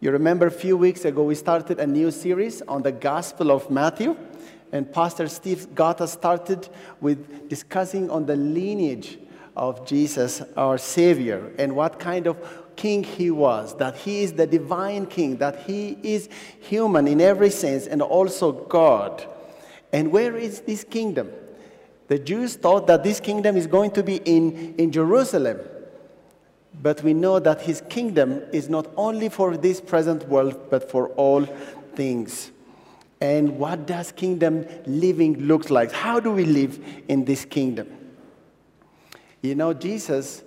You remember a few weeks ago, we started a new series on the Gospel of Matthew, and Pastor Steve got us started with discussing on the lineage of Jesus, our Savior, and what kind of king he was, that he is the divine king, that he is human in every sense, and also God. And where is this kingdom? The Jews thought that this kingdom is going to be in, in Jerusalem. But we know that his kingdom is not only for this present world, but for all things. And what does kingdom living look like? How do we live in this kingdom? You know, Jesus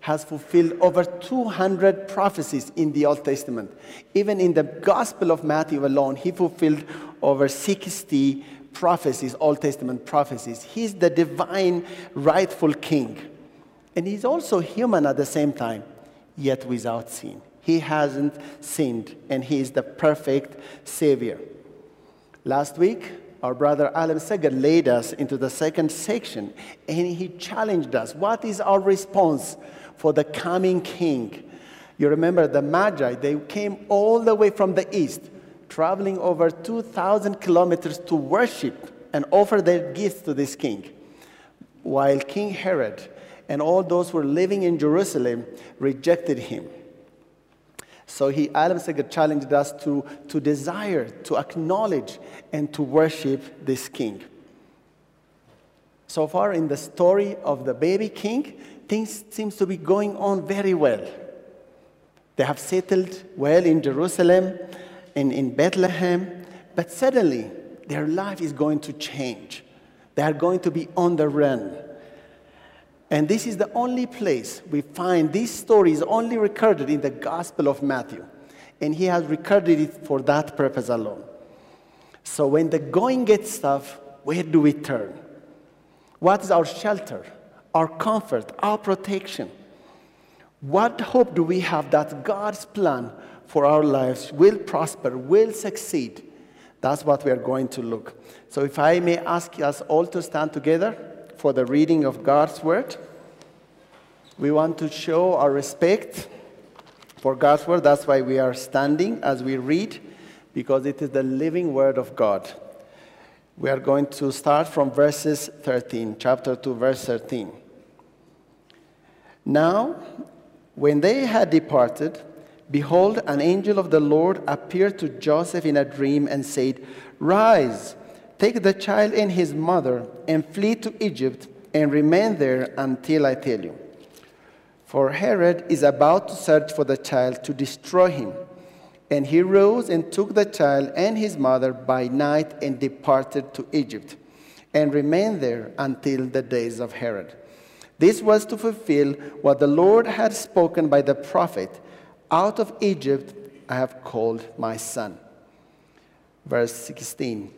has fulfilled over 200 prophecies in the Old Testament. Even in the Gospel of Matthew alone, he fulfilled over 60 prophecies, Old Testament prophecies. He's the divine, rightful king. And he's also human at the same time, yet without sin. He hasn't sinned, and he is the perfect Savior. Last week, our brother Alan Seger led us into the second section, and he challenged us what is our response for the coming king? You remember the Magi, they came all the way from the east, traveling over 2,000 kilometers to worship and offer their gifts to this king. While King Herod and all those who were living in Jerusalem rejected him. So he, Adam Seger challenged us to, to desire, to acknowledge, and to worship this king. So far in the story of the baby king, things seems to be going on very well. They have settled well in Jerusalem and in Bethlehem, but suddenly their life is going to change. They are going to be on the run. And this is the only place we find this story is only recorded in the Gospel of Matthew. And he has recorded it for that purpose alone. So when the going gets tough, where do we turn? What is our shelter, our comfort, our protection? What hope do we have that God's plan for our lives will prosper, will succeed? That's what we are going to look. So if I may ask us all to stand together for the reading of God's Word. We want to show our respect for God's Word. That's why we are standing as we read, because it is the living Word of God. We are going to start from verses 13, chapter 2, verse 13. Now, when they had departed, behold, an angel of the Lord appeared to Joseph in a dream and said, Rise Take the child and his mother and flee to Egypt and remain there until I tell you. For Herod is about to search for the child to destroy him. And he rose and took the child and his mother by night and departed to Egypt and remained there until the days of Herod. This was to fulfill what the Lord had spoken by the prophet Out of Egypt I have called my son. Verse 16.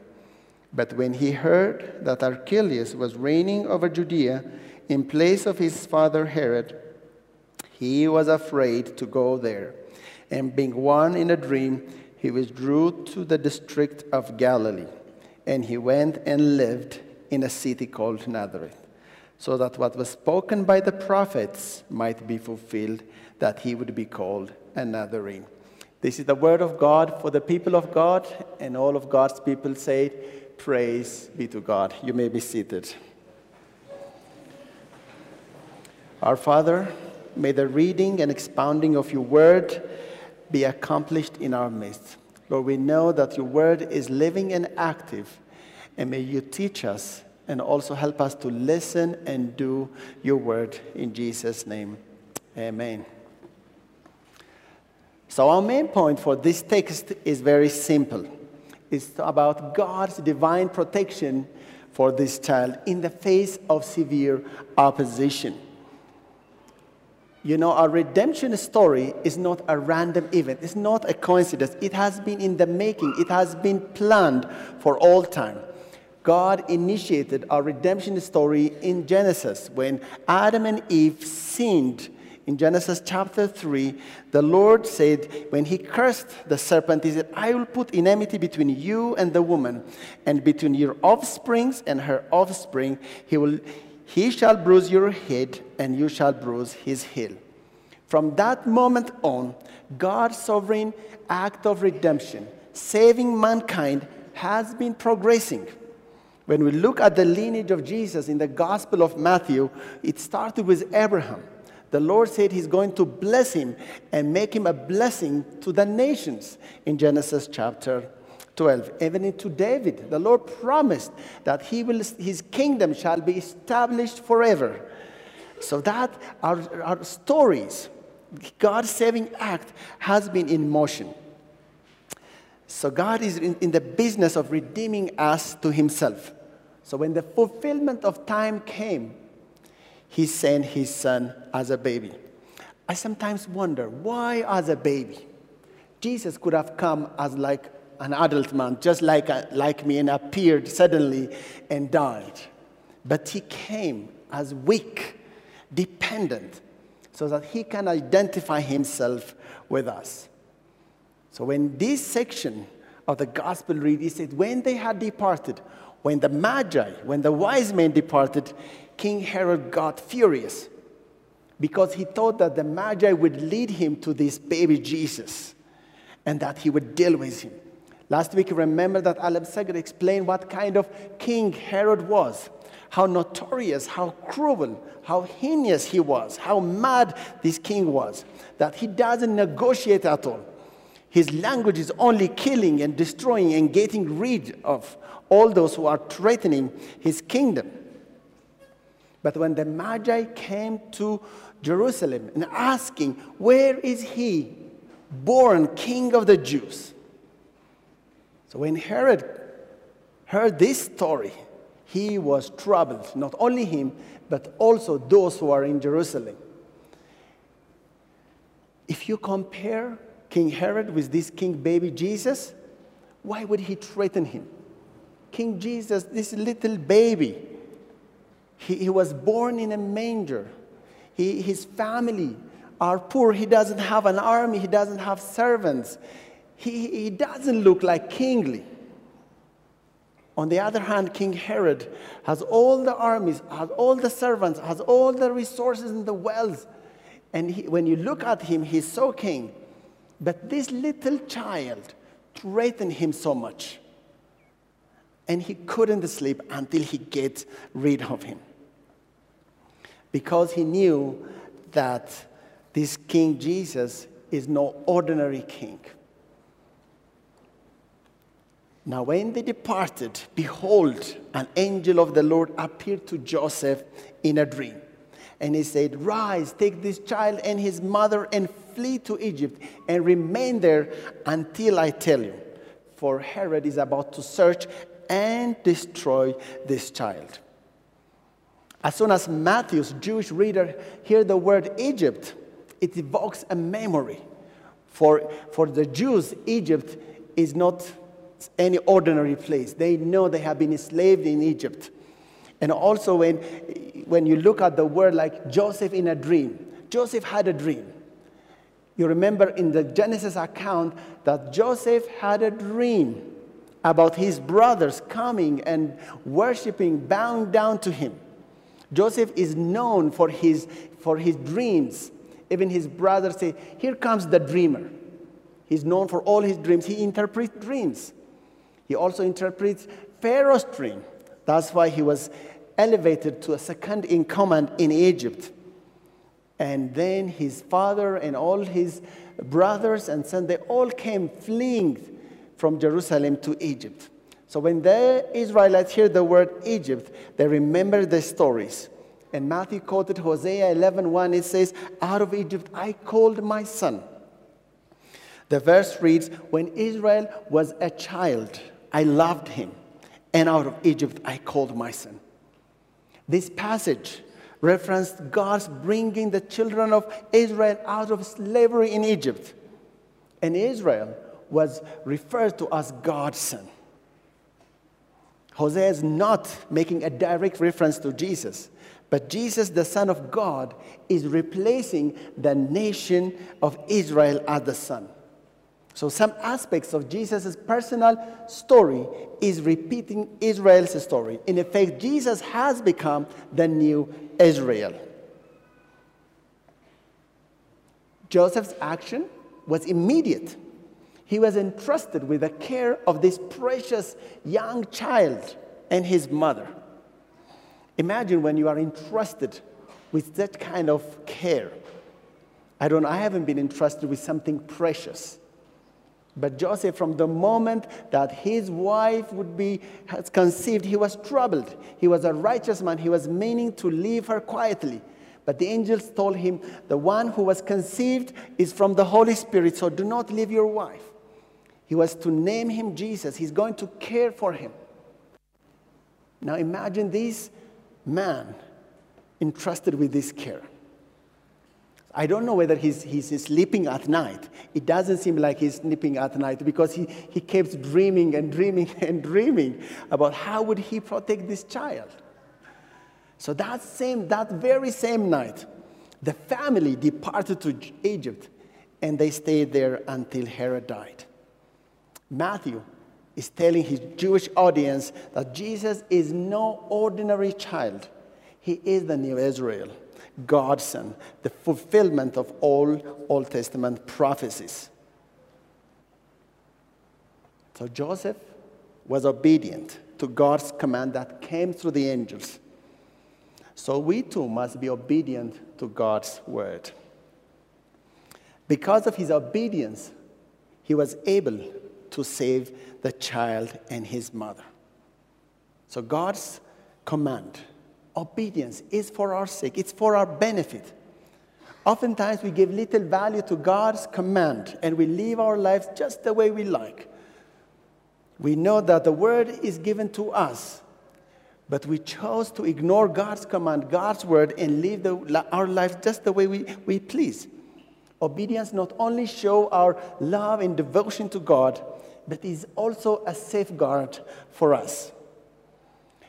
But when he heard that Archelaus was reigning over Judea in place of his father Herod, he was afraid to go there. And being warned in a dream, he withdrew to the district of Galilee. And he went and lived in a city called Nazareth, so that what was spoken by the prophets might be fulfilled, that he would be called a Nazarene. This is the word of God for the people of God, and all of God's people say, Praise be to God. You may be seated. Our Father, may the reading and expounding of your word be accomplished in our midst. Lord, we know that your word is living and active, and may you teach us and also help us to listen and do your word in Jesus' name. Amen. So, our main point for this text is very simple it's about God's divine protection for this child in the face of severe opposition. You know, our redemption story is not a random event. It's not a coincidence. It has been in the making. It has been planned for all time. God initiated our redemption story in Genesis when Adam and Eve sinned. In Genesis chapter 3, the Lord said, when he cursed the serpent, he said, I will put enmity between you and the woman, and between your offsprings and her offspring. He will he shall bruise your head, and you shall bruise his heel. From that moment on, God's sovereign act of redemption, saving mankind, has been progressing. When we look at the lineage of Jesus in the Gospel of Matthew, it started with Abraham. The Lord said He's going to bless him and make him a blessing to the nations in Genesis chapter 12. Even to David, the Lord promised that he will, his kingdom shall be established forever. So that our, our stories, God's saving act has been in motion. So God is in, in the business of redeeming us to himself. So when the fulfillment of time came, he sent his son as a baby. I sometimes wonder why as a baby? Jesus could have come as like an adult man, just like, a, like me, and appeared suddenly and died. But he came as weak, dependent, so that he can identify himself with us. So when this section of the gospel read, it said, when they had departed, when the Magi, when the wise men departed, King Herod got furious because he thought that the Magi would lead him to this baby Jesus and that he would deal with him. Last week, remember that Sagar explained what kind of king Herod was, how notorious, how cruel, how heinous he was, how mad this king was, that he doesn't negotiate at all. His language is only killing and destroying and getting rid of all those who are threatening his kingdom. But when the Magi came to Jerusalem and asking, Where is he born king of the Jews? So when Herod heard this story, he was troubled, not only him, but also those who are in Jerusalem. If you compare King Herod with this king baby Jesus, why would he threaten him? King Jesus, this little baby, he, he was born in a manger. He, his family are poor. He doesn't have an army, he doesn't have servants he, he doesn't look like kingly. On the other hand, King Herod has all the armies, has all the servants, has all the resources and the wealth. And he, when you look at him, he's so king. But this little child threatened him so much. And he couldn't sleep until he gets rid of him. Because he knew that this King Jesus is no ordinary king. Now, when they departed, behold, an angel of the Lord appeared to Joseph in a dream. And he said, Rise, take this child and his mother and flee to Egypt and remain there until I tell you. For Herod is about to search and destroy this child. As soon as Matthew's Jewish reader hear the word Egypt, it evokes a memory. For, for the Jews, Egypt is not any ordinary place. They know they have been enslaved in Egypt. And also, when, when you look at the word like Joseph in a dream, Joseph had a dream. You remember in the Genesis account that Joseph had a dream about his brothers coming and worshiping, bowing down to him. Joseph is known for his, for his dreams. Even his brothers say, Here comes the dreamer. He's known for all his dreams. He interprets dreams. He also interprets Pharaoh's dream. That's why he was elevated to a second in command in Egypt. And then his father and all his brothers and sons, they all came fleeing from Jerusalem to Egypt. So when the Israelites hear the word Egypt, they remember the stories. And Matthew quoted Hosea 11:1. It says, "Out of Egypt I called my son." The verse reads, "When Israel was a child, I loved him, and out of Egypt I called my son." This passage referenced God's bringing the children of Israel out of slavery in Egypt. And Israel was referred to as God's son. Hosea is not making a direct reference to Jesus, but Jesus, the Son of God, is replacing the nation of Israel as the Son. So, some aspects of Jesus' personal story is repeating Israel's story. In effect, Jesus has become the new Israel. Joseph's action was immediate. He was entrusted with the care of this precious young child and his mother. Imagine when you are entrusted with that kind of care. I don't I haven't been entrusted with something precious. But Joseph, from the moment that his wife would be has conceived, he was troubled. He was a righteous man. He was meaning to leave her quietly. But the angels told him, The one who was conceived is from the Holy Spirit, so do not leave your wife. He was to name him Jesus. He's going to care for him. Now imagine this man entrusted with this care. I don't know whether he's, he's sleeping at night. It doesn't seem like he's sleeping at night because he, he keeps dreaming and dreaming and dreaming about how would he protect this child. So that same, that very same night, the family departed to Egypt and they stayed there until Herod died. Matthew is telling his Jewish audience that Jesus is no ordinary child. He is the new Israel. God's Son, the fulfillment of all Old Testament prophecies. So Joseph was obedient to God's command that came through the angels. So we too must be obedient to God's word. Because of his obedience, he was able to save the child and his mother. So God's command Obedience is for our sake, it's for our benefit. Oftentimes, we give little value to God's command and we live our lives just the way we like. We know that the word is given to us, but we chose to ignore God's command, God's word, and live the, our lives just the way we, we please. Obedience not only shows our love and devotion to God, but is also a safeguard for us.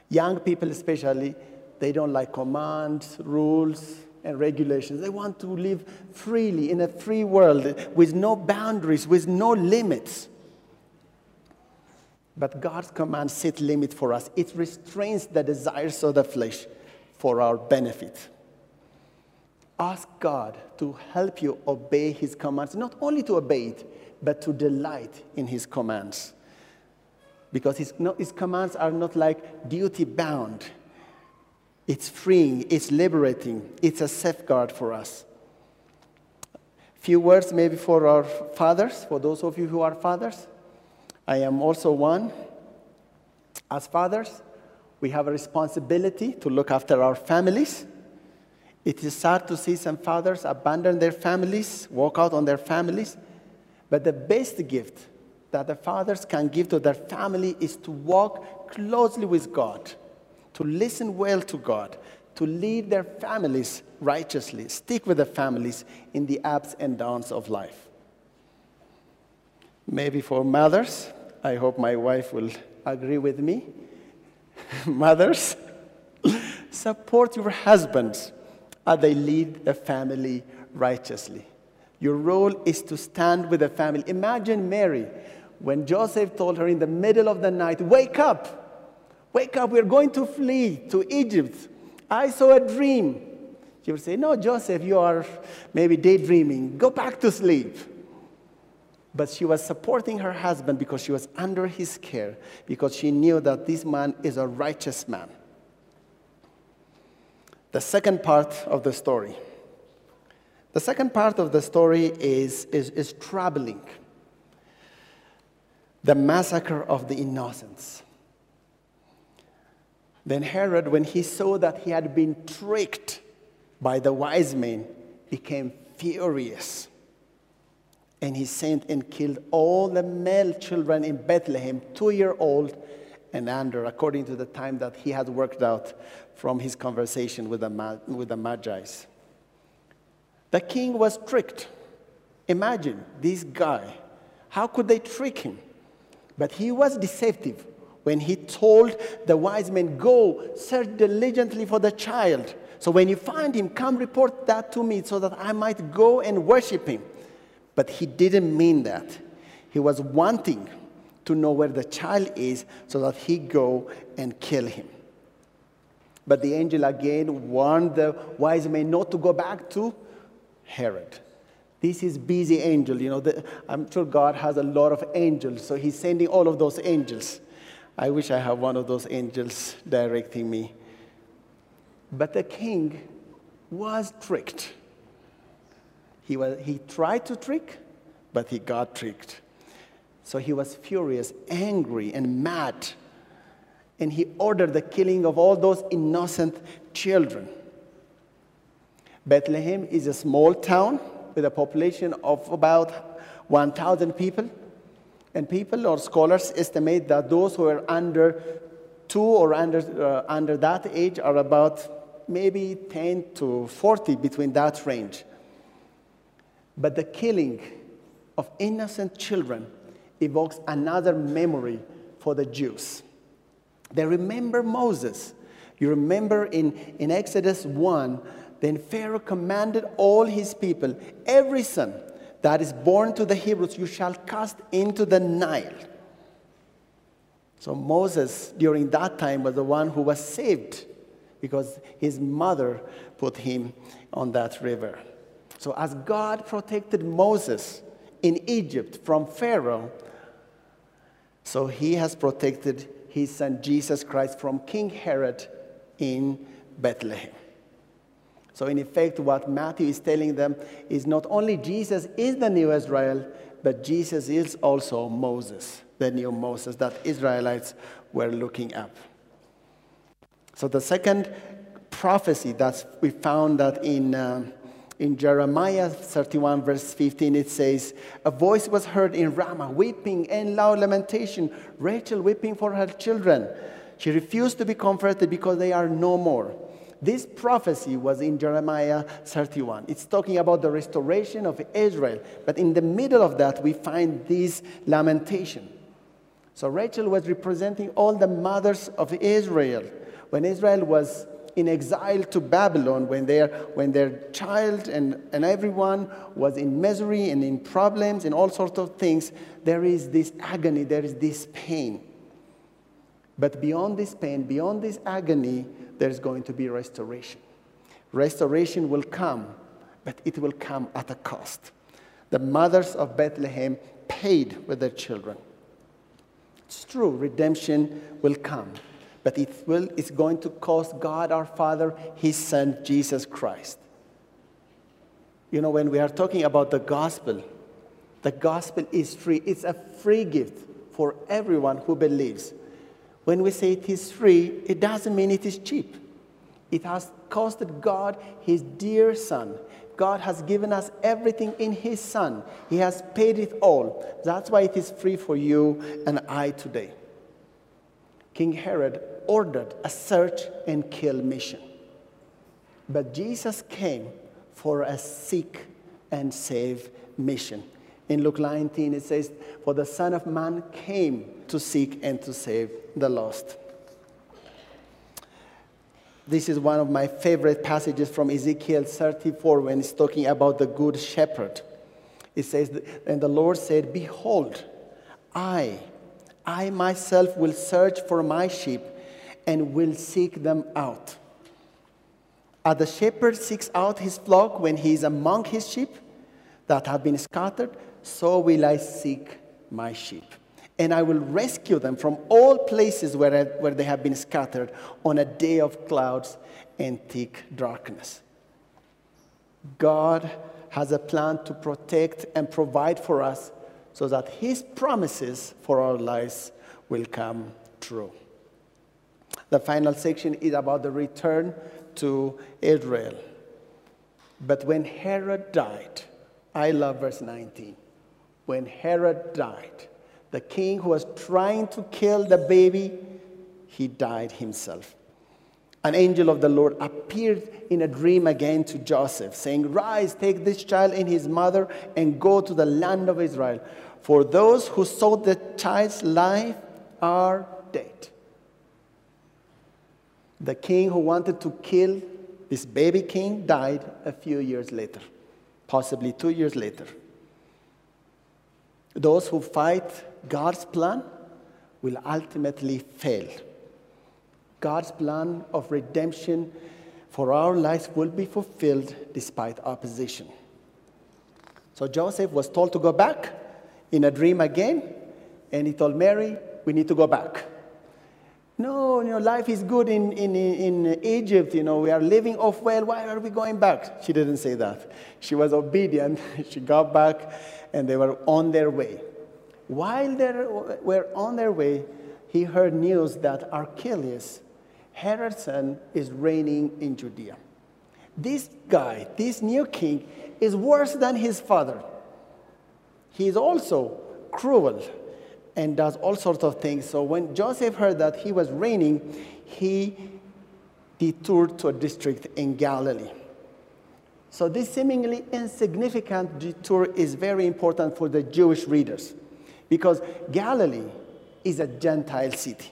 Young people, especially, they don't like commands, rules, and regulations. They want to live freely in a free world with no boundaries, with no limits. But God's command set limits for us. It restrains the desires of the flesh for our benefit. Ask God to help you obey His commands, not only to obey it, but to delight in His commands. Because His, no, his commands are not like duty bound, it's freeing, it's liberating, it's a safeguard for us. Few words maybe for our fathers, for those of you who are fathers. I am also one. As fathers, we have a responsibility to look after our families. It is sad to see some fathers abandon their families, walk out on their families. But the best gift that the fathers can give to their family is to walk closely with God to listen well to God, to lead their families righteously, stick with the families in the ups and downs of life. Maybe for mothers, I hope my wife will agree with me. mothers, support your husbands as they lead the family righteously. Your role is to stand with the family. Imagine Mary when Joseph told her in the middle of the night, Wake up! Wake up, we're going to flee to Egypt. I saw a dream. She would say, No, Joseph, you are maybe daydreaming. Go back to sleep. But she was supporting her husband because she was under his care, because she knew that this man is a righteous man. The second part of the story. The second part of the story is, is, is troubling. the massacre of the innocents. Then Herod, when he saw that he had been tricked by the wise men, became furious. And he sent and killed all the male children in Bethlehem, two year old and under, according to the time that he had worked out from his conversation with the, with the Magi's. The king was tricked. Imagine this guy. How could they trick him? But he was deceptive when he told the wise men, Go, search diligently for the child. So when you find him, come report that to me so that I might go and worship him. But he didn't mean that. He was wanting to know where the child is so that he go and kill him. But the angel again warned the wise men not to go back to Herod. This is busy angel. You know, the, I'm sure God has a lot of angels, so he's sending all of those angels. I wish I had one of those angels directing me. But the king was tricked. He, was, he tried to trick, but he got tricked. So he was furious, angry, and mad. And he ordered the killing of all those innocent children. Bethlehem is a small town with a population of about 1,000 people. And people or scholars estimate that those who are under two or under, uh, under that age are about maybe 10 to 40 between that range. But the killing of innocent children evokes another memory for the Jews. They remember Moses. You remember in, in Exodus 1, then Pharaoh commanded all his people, every son that is born to the Hebrews, you shall cast into the Nile. So Moses, during that time, was the one who was saved because his mother put him on that river. So, as God protected Moses in Egypt from Pharaoh, so he has protected his son Jesus Christ from King Herod in Bethlehem. So, in effect, what Matthew is telling them is not only Jesus is the new Israel, but Jesus is also Moses, the new Moses that Israelites were looking up. So, the second prophecy that we found that in. Uh, in Jeremiah 31, verse 15, it says, A voice was heard in Ramah, weeping and loud lamentation, Rachel weeping for her children. She refused to be comforted because they are no more. This prophecy was in Jeremiah 31. It's talking about the restoration of Israel. But in the middle of that, we find this lamentation. So Rachel was representing all the mothers of Israel. When Israel was in exile to Babylon, when, their, when their child and, and everyone was in misery and in problems and all sorts of things, there is this agony, there is this pain. But beyond this pain, beyond this agony, there's going to be restoration. Restoration will come, but it will come at a cost. The mothers of Bethlehem paid with their children. It's true, redemption will come, but it will, it's going to cost God our Father, His Son, Jesus Christ. You know, when we are talking about the gospel, the gospel is free. It's a free gift for everyone who believes. When we say it is free, it doesn't mean it is cheap. It has costed God his dear Son. God has given us everything in his Son. He has paid it all. That's why it is free for you and I today. King Herod ordered a search and kill mission. But Jesus came for a seek and save mission. In Luke 19, it says, For the Son of Man came to seek and to save the lost. This is one of my favorite passages from Ezekiel 34 when it's talking about the good shepherd. It says, And the Lord said, Behold, I, I myself will search for my sheep and will seek them out. As the shepherd seeks out his flock when he is among his sheep that have been scattered, so will I seek my sheep. And I will rescue them from all places where, I, where they have been scattered on a day of clouds and thick darkness. God has a plan to protect and provide for us so that his promises for our lives will come true. The final section is about the return to Israel. But when Herod died, I love verse 19. When Herod died, the king who was trying to kill the baby, he died himself. An angel of the Lord appeared in a dream again to Joseph, saying, Rise, take this child and his mother, and go to the land of Israel. For those who sought the child's life are dead. The king who wanted to kill this baby king died a few years later, possibly two years later. Those who fight God's plan will ultimately fail. God's plan of redemption for our lives will be fulfilled despite opposition. So Joseph was told to go back in a dream again, and he told Mary, We need to go back. No, you know, life is good in, in, in Egypt, you know, we are living off well, why are we going back? She didn't say that. She was obedient. she got back, and they were on their way. While they were on their way, he heard news that Archelaus, Herod's son is reigning in Judea. This guy, this new king, is worse than his father. He is also cruel and does all sorts of things. So when Joseph heard that he was reigning, he detoured to a district in Galilee. So this seemingly insignificant detour is very important for the Jewish readers because Galilee is a Gentile city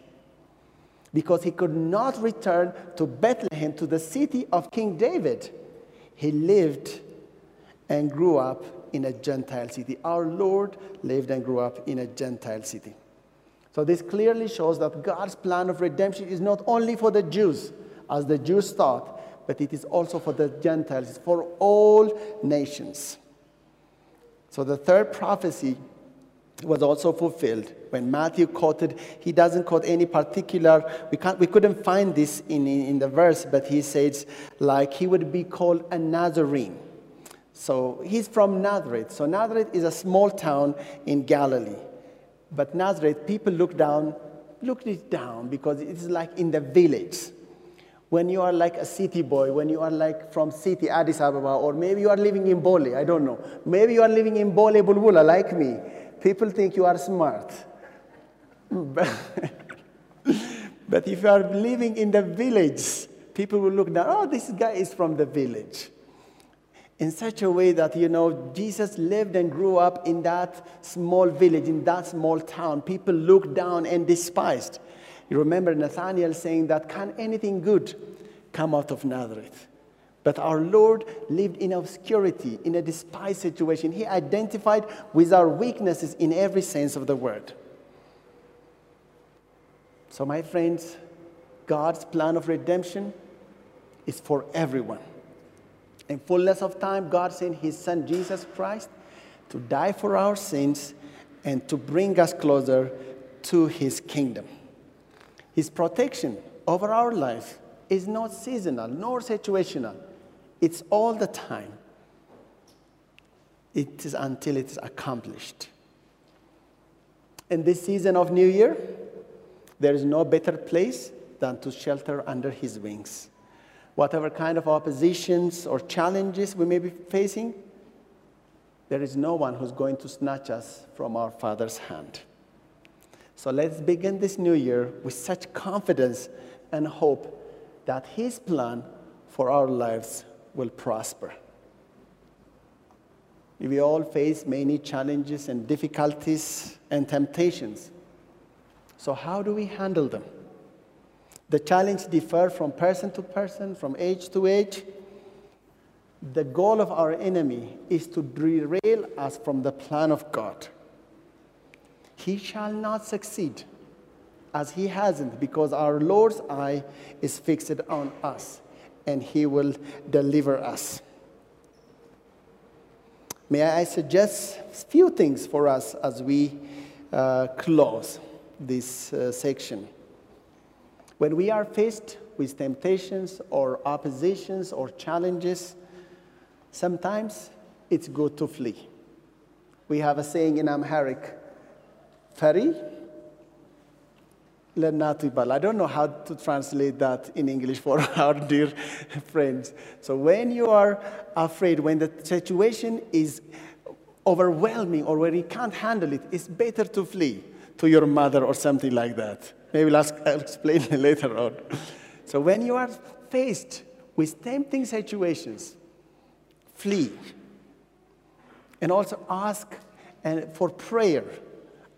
because he could not return to Bethlehem, to the city of King David. He lived and grew up in a Gentile city. Our Lord lived and grew up in a Gentile city. So, this clearly shows that God's plan of redemption is not only for the Jews, as the Jews thought, but it is also for the Gentiles, for all nations. So, the third prophecy was also fulfilled when Matthew quoted, he doesn't quote any particular, we, can't, we couldn't find this in, in, in the verse, but he says, like, he would be called a Nazarene. So he's from Nazareth. So Nazareth is a small town in Galilee. But Nazareth, people look down, look it down because it's like in the village. When you are like a city boy, when you are like from city Addis Ababa, or maybe you are living in Bole, I don't know. Maybe you are living in Bole Bulbula like me. People think you are smart. but if you are living in the village, people will look down, oh, this guy is from the village. In such a way that, you know, Jesus lived and grew up in that small village, in that small town. People looked down and despised. You remember Nathaniel saying that, can anything good come out of Nazareth? But our Lord lived in obscurity, in a despised situation. He identified with our weaknesses in every sense of the word. So, my friends, God's plan of redemption is for everyone. In fullness of time, God sent His Son Jesus Christ to die for our sins and to bring us closer to His kingdom. His protection over our life is not seasonal nor situational, it's all the time. It is until it is accomplished. In this season of New Year, there is no better place than to shelter under his wings. Whatever kind of oppositions or challenges we may be facing, there is no one who's going to snatch us from our Father's hand. So let's begin this new year with such confidence and hope that His plan for our lives will prosper. We all face many challenges and difficulties and temptations. So, how do we handle them? The challenge differs from person to person, from age to age. The goal of our enemy is to derail us from the plan of God. He shall not succeed, as he hasn't, because our Lord's eye is fixed on us, and he will deliver us. May I suggest a few things for us as we uh, close this uh, section. When we are faced with temptations or oppositions or challenges, sometimes it's good to flee. We have a saying in Amharic, Feri Lenatibal. I don't know how to translate that in English for our dear friends. So when you are afraid, when the situation is overwhelming or when you can't handle it, it's better to flee to your mother or something like that. Maybe I'll, explain later on. So when you are faced with tempting situations, flee. And also ask and for prayer.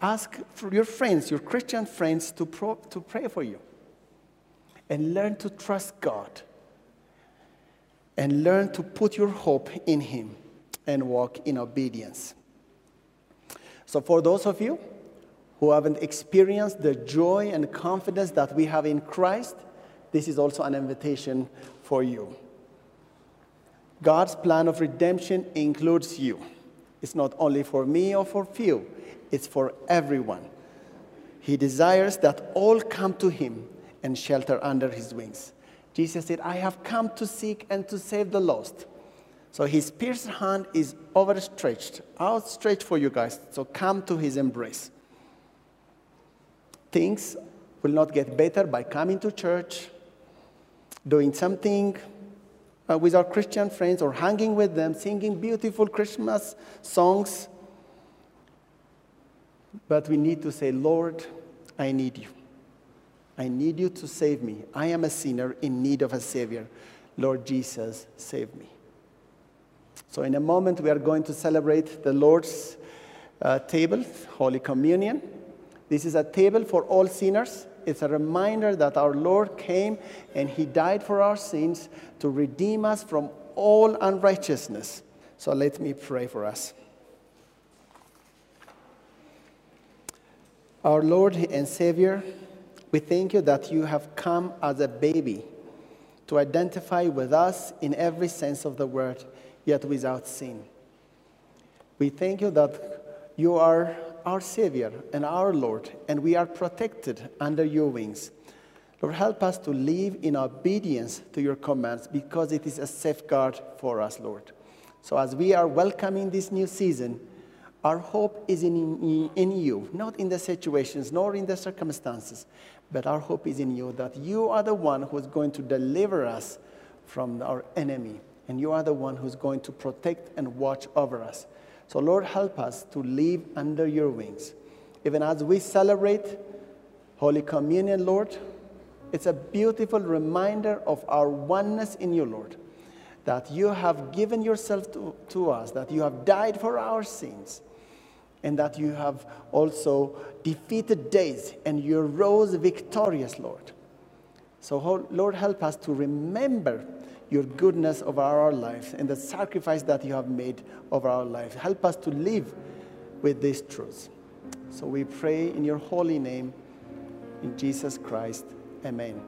Ask for your friends, your Christian friends, to, pro, to pray for you. And learn to trust God. And learn to put your hope in Him and walk in obedience. So, for those of you who haven't experienced the joy and confidence that we have in Christ, this is also an invitation for you. God's plan of redemption includes you. It's not only for me or for few, it's for everyone. He desires that all come to him and shelter under his wings. Jesus said, I have come to seek and to save the lost. So his pierced hand is overstretched, outstretched for you guys. So come to his embrace things will not get better by coming to church, doing something uh, with our Christian friends, or hanging with them, singing beautiful Christmas songs. But we need to say, Lord, I need you. I need you to save me. I am a sinner in need of a Savior. Lord Jesus, save me. So, in a moment, we are going to celebrate the Lord's uh, table, Holy Communion. This is a table for all sinners. It's a reminder that our Lord came and He died for our sins to redeem us from all unrighteousness. So let me pray for us. Our Lord and Savior, we thank you that you have come as a baby to identify with us in every sense of the word, yet without sin. We thank you that you are our Savior and our Lord, and we are protected under your wings. Lord, help us to live in obedience to your commands because it is a safeguard for us, Lord. So, as we are welcoming this new season, our hope is in, in you, not in the situations nor in the circumstances, but our hope is in you that you are the one who is going to deliver us from our enemy, and you are the one who's going to protect and watch over us. So, Lord, help us to live under your wings. Even as we celebrate Holy Communion, Lord, it's a beautiful reminder of our oneness in you, Lord. That you have given yourself to, to us, that you have died for our sins, and that you have also defeated death and you rose victorious, Lord. So, Lord, help us to remember your goodness over our lives and the sacrifice that you have made over our lives. Help us to live with these truths. So we pray in your holy name, in Jesus Christ. Amen.